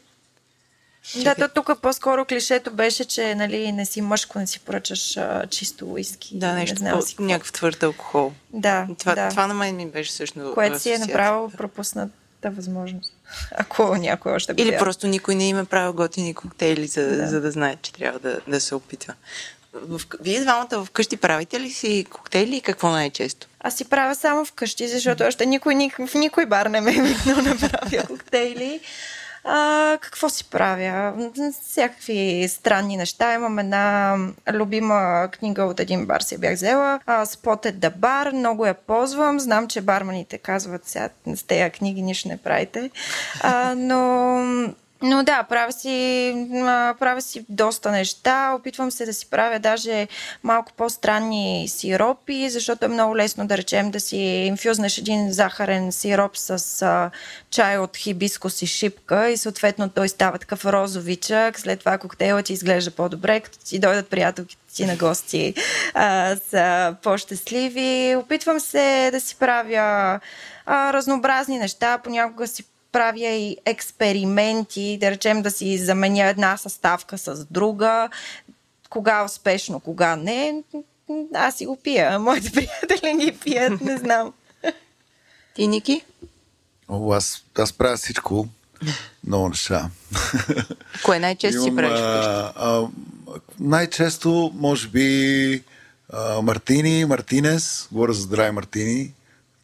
Да, то тук по-скоро клишето беше, че нали, не си мъжко, не си поръчаш а, чисто уиски. Да, нещо не знам, по, някакъв твърд алкохол. Да, това, да. това на мен ми беше също. Което си е направо пропусната възможност. Ако някой още го Или просто никой не има правил готини коктейли, за да, за да знае, че трябва да, да се опитва. В, вие двамата вкъщи правите ли си коктейли и какво най-често? Аз си правя само вкъщи, защото още никой, никой в никой бар не ме е викнал да правя коктейли. А, какво си правя? Всякакви странни неща. Имам една любима книга от един бар, си бях взела. Spotted the Bar. Много я ползвам. Знам, че барманите казват сега с тези книги нищо не правите. А, но но да, правя си, правя си доста неща. Опитвам се да си правя даже малко по-странни сиропи, защото е много лесно да речем да си инфюзнеш един захарен сироп с а, чай от хибискус и шипка и съответно той става такъв розовичък. След това коктейлът ти изглежда по-добре, като ти дойдат приятелките си на гости а, са по-щастливи. Опитвам се да си правя а, разнообразни неща. Понякога си правя и експерименти, да речем да си заменя една съставка с друга, кога успешно, кога не. Аз си го пия, моите приятели ги пият, не знам. Ти, Ники? О, аз, аз правя всичко. Много неща. Кое най-често си правиш най-често, може би, а, Мартини, Мартинес, говоря за здрави Мартини,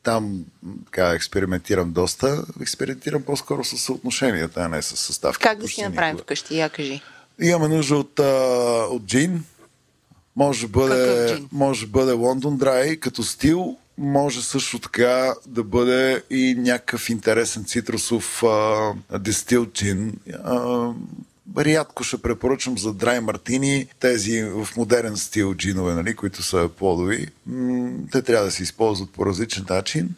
там така, експериментирам доста. Експериментирам по-скоро с съотношенията, а не с съставки. Как да си направим вкъщи? Я кажи. Имаме нужда от, а, от джин. Може да бъде, може бъде Лондон Драй като стил. Може също така да бъде и някакъв интересен цитрусов а, дестил джин. А, рядко ще препоръчам за драй мартини, тези в модерен стил джинове, нали, които са плодови. Те трябва да се използват по различен начин.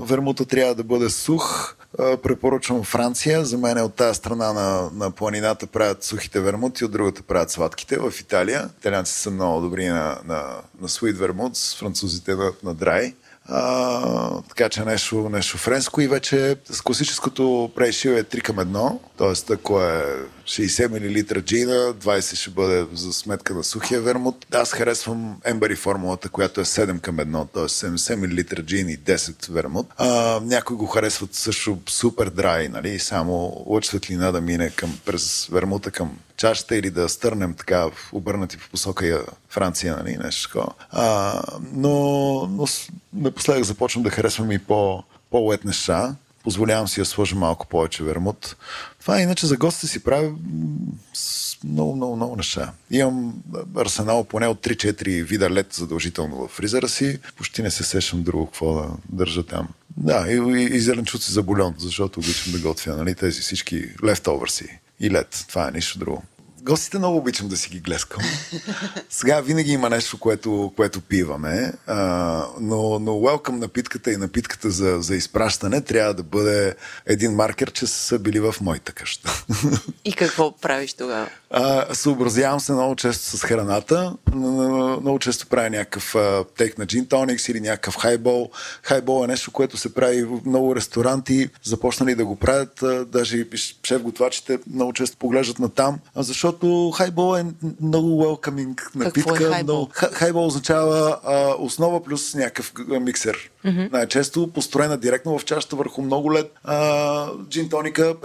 Вермута трябва да бъде сух. Препоръчвам Франция. За мен от тази страна на, на планината правят сухите вермути, от другата правят сладките. В Италия италианците са много добри на, на, на sweet вермут, французите на, на драй. А, така че нещо, нещо френско и вече с класическото прейшил е 3 към 1, т.е. ако е 60 мл джина, 20 ще бъде за сметка на сухия вермут. Аз харесвам Ембари формулата, която е 7 към 1, т.е. 70 мл джин и 10 вермут. А, някои го харесват също супер драй, нали? само лъч светлина да мине към, през вермута към чашата или да стърнем така обърнати по посока Франция, нали, нещо такова. А, но, но напоследък започвам да харесвам и по, по-лет неща. Позволявам си да сложа малко повече вермут. Това иначе за гостите си прави много, много, много неща. Имам арсенал поне от 3-4 вида лед задължително в фризера си. Почти не се сещам друго какво да държа там. Да, и, и, и зеленчуци за бульон, защото обичам да готвя, нали, тези всички лефтовърси и лед. Това е нищо друго. Гостите много обичам да си ги глескам. Сега винаги има нещо, което, което пиваме, а, но, но welcome напитката и напитката за, за изпращане трябва да бъде един маркер, че са били в моята къща. И какво правиш тогава? А, съобразявам се много често с храната. Много често правя някакъв тек на джин тоникс или някакъв хайбол. Хайбол е нещо, което се прави в много ресторанти. Започнали да го правят. Даже шеф-готвачите много често поглеждат на там, защото хайбол е много welcoming напитка. Какво е хайбол? хайбол означава а, основа плюс някакъв миксер. Mm-hmm. Най-често построена директно в чашата върху много лед. А, джин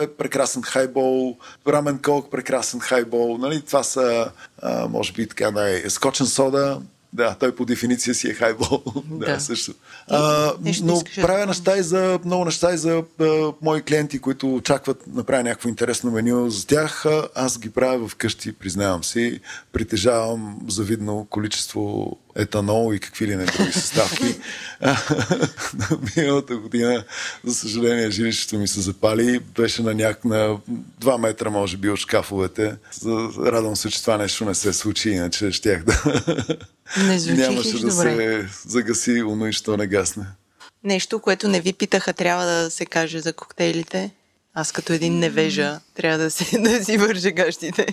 е прекрасен хайбол, рамен колк прекрасен хайбол. Нали? Това са, а, може би, така най- скочен сода, да, той по дефиниция си е хайбол. да, да, също. А, но правя неща и за много неща и за а, мои клиенти, които очакват да направя някакво интересно меню за тях. Аз ги правя вкъщи, признавам си. Притежавам завидно количество етанол и какви ли не други съставки. Миналата година, за съжаление, жилището ми се запали. Беше на няк на 2 метра, може би, от шкафовете. Радвам се, че това нещо не се случи, иначе щях да... Не звучи Нямаше да добре. се загаси уно и що не гасне. Нещо, което не ви питаха, трябва да се каже за коктейлите. Аз като един невежа трябва да, се, да си вържа гащите.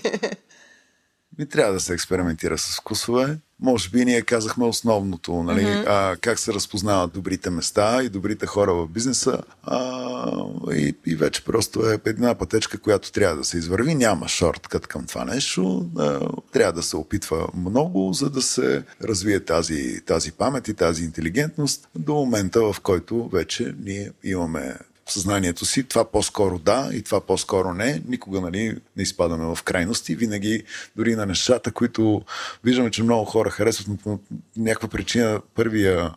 И трябва да се експериментира с вкусове. Може би ние казахме основното, нали? Mm-hmm. А, как се разпознават добрите места и добрите хора в бизнеса. А, и, и вече просто е една пътечка, която трябва да се извърви. Няма шорткът към това нещо. А, трябва да се опитва много, за да се развие тази, тази памет и тази интелигентност до момента, в който вече ние имаме в съзнанието си, това по-скоро да и това по-скоро не. Никога нали, не изпадаме в крайности. Винаги, дори на нещата, които виждаме, че много хора харесват, но по някаква причина първия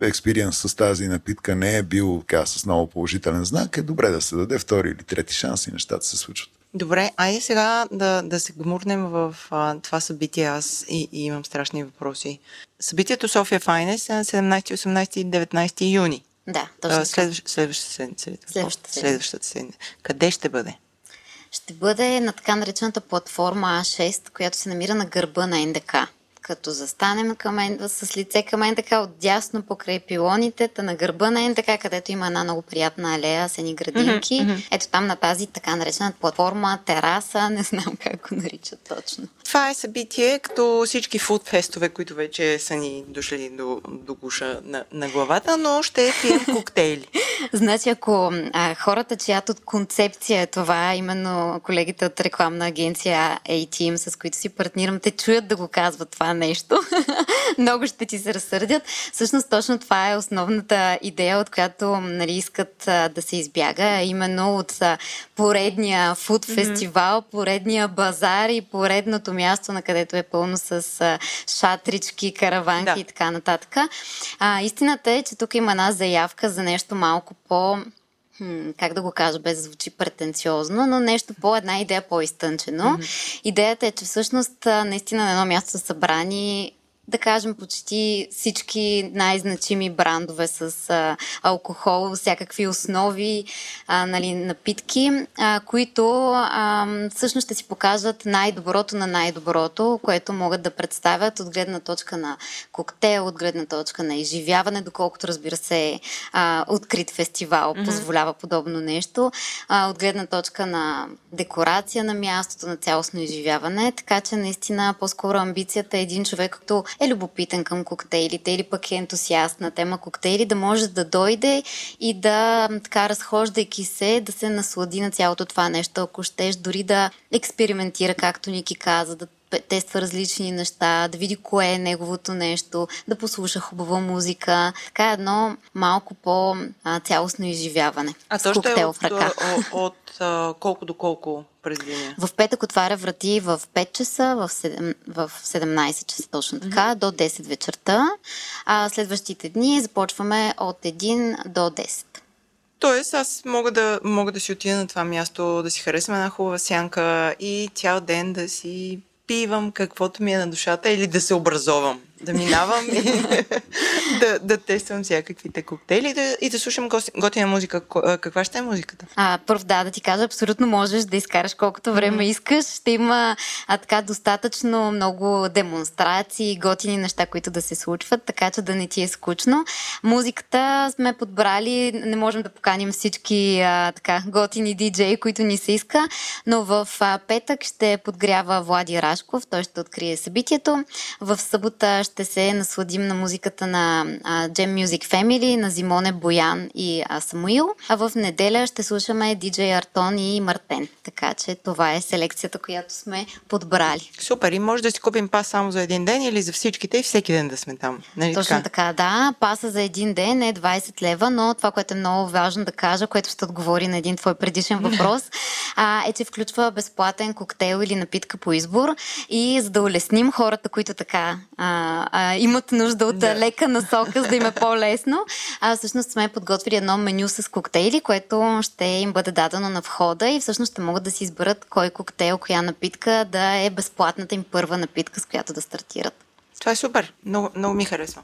експириенс с тази напитка не е бил така, с много положителен знак, е добре да се даде втори или трети шанс и нещата се случват. Добре, айде сега да, да се гмурнем в а, това събитие. Аз и, и имам страшни въпроси. Събитието София Файнес е на 17, 18 и 19 юни. Да, точно. Следващ, следващата седмица. Следващата седмица. Следващата седмица. Къде ще бъде? Ще бъде на така наречената платформа А6, която се намира на гърба на НДК. Като застанем към, с лице към НДК отдясно покрай пилоните, та на гърба на НДК, където има една много приятна алея с едни градинки. Mm-hmm. Ето там на тази така наречена платформа, тераса, не знам как го наричат точно. Това е събитие, като всички фудфестове, които вече са ни дошли до, до гуша на, на главата, но ще пием коктейли. Значи, ако а, хората, чиято концепция е това, именно колегите от рекламна агенция A-Team, с които си партнирам, те чуят да го казват това нещо, много ще ти се разсърдят. Всъщност, точно това е основната идея, от която нали, искат а, да се избяга, именно от а, поредния фуд фестивал, mm-hmm. поредния базар и поредното място, на където е пълно с а, шатрички, караванки да. и така нататък. А, истината е, че тук има една заявка за нещо малко по хм, как да го кажа, без да звучи претенциозно, но нещо по една идея по-изтънчено. Mm-hmm. Идеята е, че всъщност наистина на едно място са събрани да кажем, почти всички най-значими брандове с а, алкохол, всякакви основи, а, нали, напитки, а, които а, всъщност ще си покажат най-доброто на най-доброто, което могат да представят от гледна точка на коктейл, от гледна точка на изживяване, доколкото разбира се а, открит фестивал mm-hmm. позволява подобно нещо, а, от гледна точка на декорация на мястото, на цялостно изживяване, така че наистина по-скоро амбицията е един човек, като е любопитен към коктейлите или пък е ентусиаст на тема коктейли, да може да дойде и да, така разхождайки се, да се наслади на цялото това нещо, ако щеш, дори да експериментира, както Ники каза, да тества различни неща, да види кое е неговото нещо, да послуша хубава музика. Така едно малко по-цялостно изживяване. А то ще е от, от, от, от колко до колко предвидение? В петък отваря врати в 5 часа, в 7, в 17 часа точно така, mm-hmm. до 10 вечерта. А следващите дни започваме от 1 до 10. Тоест, аз мога да, мога да си отида на това място, да си харесам една хубава сянка и цял ден да си пивам каквото ми е на душата или да се образовам да минавам и да, да тествам всякаквите коктейли и да, и да слушам готина музика. Каква ще е музиката? А, първ да, да ти кажа, абсолютно можеш да изкараш колкото време mm-hmm. искаш. Ще има а, така достатъчно много демонстрации, готини неща, които да се случват, така че да не ти е скучно. Музиката сме подбрали, не можем да поканим всички а, така готини диджеи, които ни се иска, но в а, петък ще подгрява Влади Рашков, той ще открие събитието. В събота ще се насладим на музиката на Jam Music Family, на Зимоне Боян и Самуил. А в неделя ще слушаме диджей Артон и Мартен. Така че това е селекцията, която сме подбрали. Супер. И може да си купим пас само за един ден или за всичките и всеки ден да сме там. Нали Точно така? така, да. Паса за един ден е 20 лева, но това, което е много важно да кажа, което ще отговори на един твой предишен въпрос, а, е, че включва безплатен коктейл или напитка по избор и за да улесним хората, които така а, а, имат нужда от да. лека насока, за да им е по-лесно. А, всъщност сме подготвили едно меню с коктейли, което ще им бъде дадено на входа и всъщност ще могат да си изберат кой коктейл, коя напитка да е безплатната им първа напитка, с която да стартират. Това е супер. Много, много ми харесва.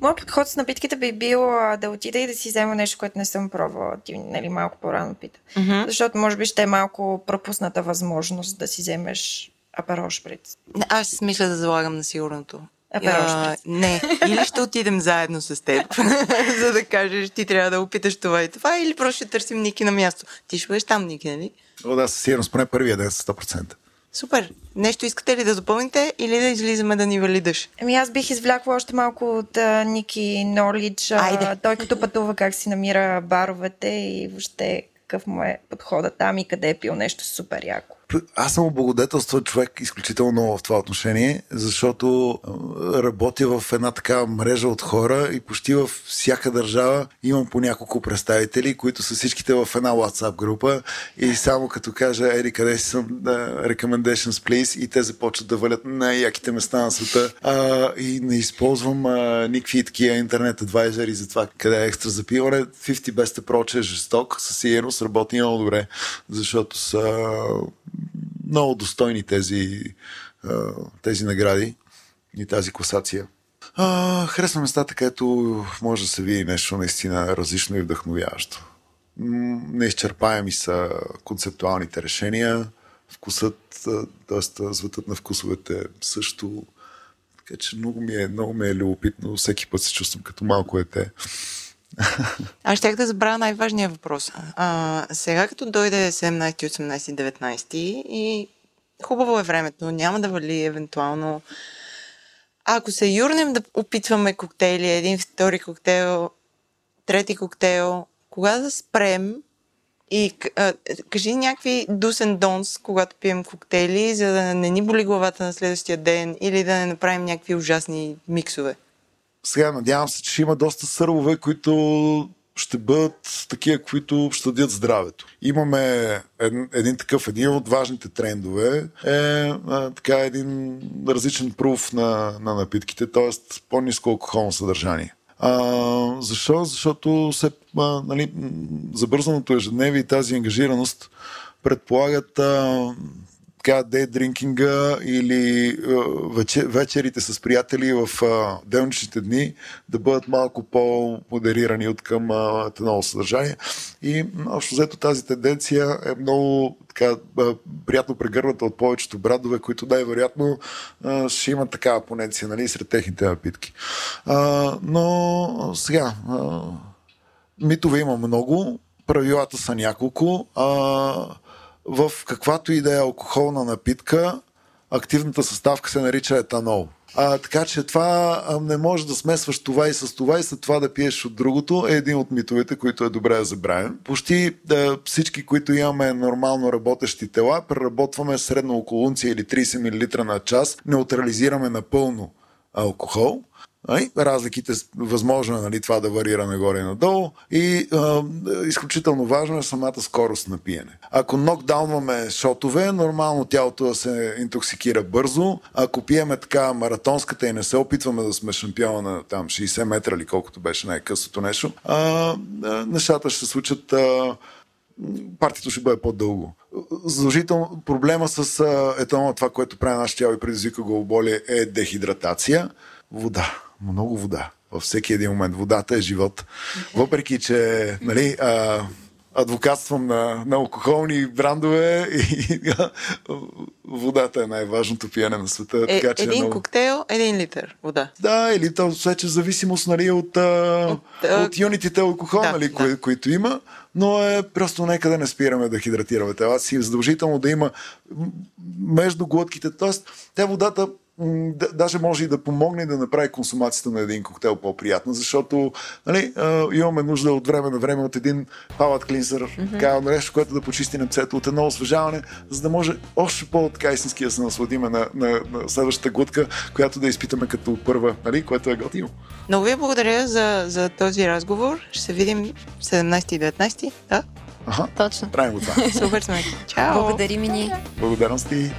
Моят подход с напитките би бил да отида и да си взема нещо, което не съм пробвала. Ти нали, малко по-рано пита. Mm-hmm. Защото може би ще е малко пропусната възможност да си вземеш аперол шприц. Аз мисля да залагам на сигурното. А, не, или ще отидем заедно с теб, за да кажеш, ти трябва да опиташ това и това, или просто ще търсим Ники на място. Ти ще бъдеш там, Ники, нали? О, да, със сигурност, поне първия ден с 100%. Супер. Нещо искате ли да допълните или да излизаме да ни валидаш? Ами аз бих извлякла още малко от а, Ники Нолидж. Той като пътува как си намира баровете и въобще какъв му е подходът там и къде е пил нещо супер яко аз съм облагодетелстван човек изключително в това отношение, защото работя в една такава мрежа от хора и почти във всяка държава имам по няколко представители, които са всичките в една WhatsApp група и само като кажа, еди къде си съм, да, recommendations please и те започват да валят на яките места на света а, и не използвам а, никакви такива интернет адвайзери за това къде е екстра запиване. 50 Best Approach е жесток, със сигурност работи много добре, защото са много достойни тези, тези награди и тази класация. А, харесва местата, където може да се види нещо наистина различно и вдъхновяващо. Неизчерпаеми са концептуалните решения, вкусът, т.е. звътът на вкусовете също. Така че много ми е, много ми е любопитно. Всеки път се чувствам като малко ете. Аз щях да забравя най-важния въпрос. А, сега като дойде 17, 18, 19 и хубаво е времето, няма да вали евентуално. Ако се юрнем да опитваме коктейли, един втори коктейл, трети коктейл, кога да спрем и а, кажи някакви дусен донс, когато пием коктейли, за да не ни боли главата на следващия ден или да не направим някакви ужасни миксове. Сега надявам се, че има доста сървове, които ще бъдат такива, които щадят здравето. Имаме един, един такъв, един от важните трендове е а, така един различен пруф на, на напитките, т.е. по-низко алкохолно съдържание. А, защо? Защото се, а, нали, забързаното ежедневие и тази ангажираност предполагат а, така дейдринкинга или вечер, вечерите с приятели в делничните дни да бъдат малко по-модерирани от към едно съдържание. И общо взето тази тенденция е много така, приятно прегърната от повечето брадове, които най-вероятно ще имат такава поненция нали, сред техните напитки. Но сега, митове има много, правилата са няколко. А, в каквато и да е алкохолна напитка, активната съставка се нарича етанол. А, така че това не може да смесваш това и с това и след това да пиеш от другото е един от митовете, които е добре да забравим. Почти да, всички, които имаме нормално работещи тела, преработваме средно около унция или 30 мл на час, неутрализираме напълно алкохол? Разликите, възможно е нали, това да варира нагоре и надолу и а, изключително важно е самата скорост на пиене. Ако нокдаунваме шотове, нормално тялото да се интоксикира бързо. Ако пиеме така маратонската и не се опитваме да сме шампиона на там 60 метра или колкото беше най-късото нещо, а, а, нещата ще се случат а, партито ще бъде по-дълго. Задължително проблема с етанола, това, което прави нашето тяло и предизвика главоболие е дехидратация. Вода много вода. Във всеки един момент. Водата е живот. Въпреки, че нали, а, адвокатствам на, на алкохолни брандове и водата е най-важното пиене на света. Е, така, че е един е много... коктейл, един литър вода. Да, или то вече в зависимост нали, от, от, от юнитите алкохол, да, нали, да. Кои, които има, но е просто нека да не спираме да хидратираме тела си. Задължително да има между глътките. Тоест, те водата даже може и да помогне да направи консумацията на един коктейл по-приятна, защото нали, имаме нужда от време на време от един палат клинсър, mm-hmm. така нещо, което да почисти нецето от едно освежаване, за да може още по-така истински да се насладиме на, на, на следващата глътка, която да изпитаме като първа, нали, което е готино. Много ви благодаря за, за този разговор. Ще се видим 17 и 19, да? Ага, Точно. Правим го това. Супер сме. Чао. Благодарим и ние. Благодарности.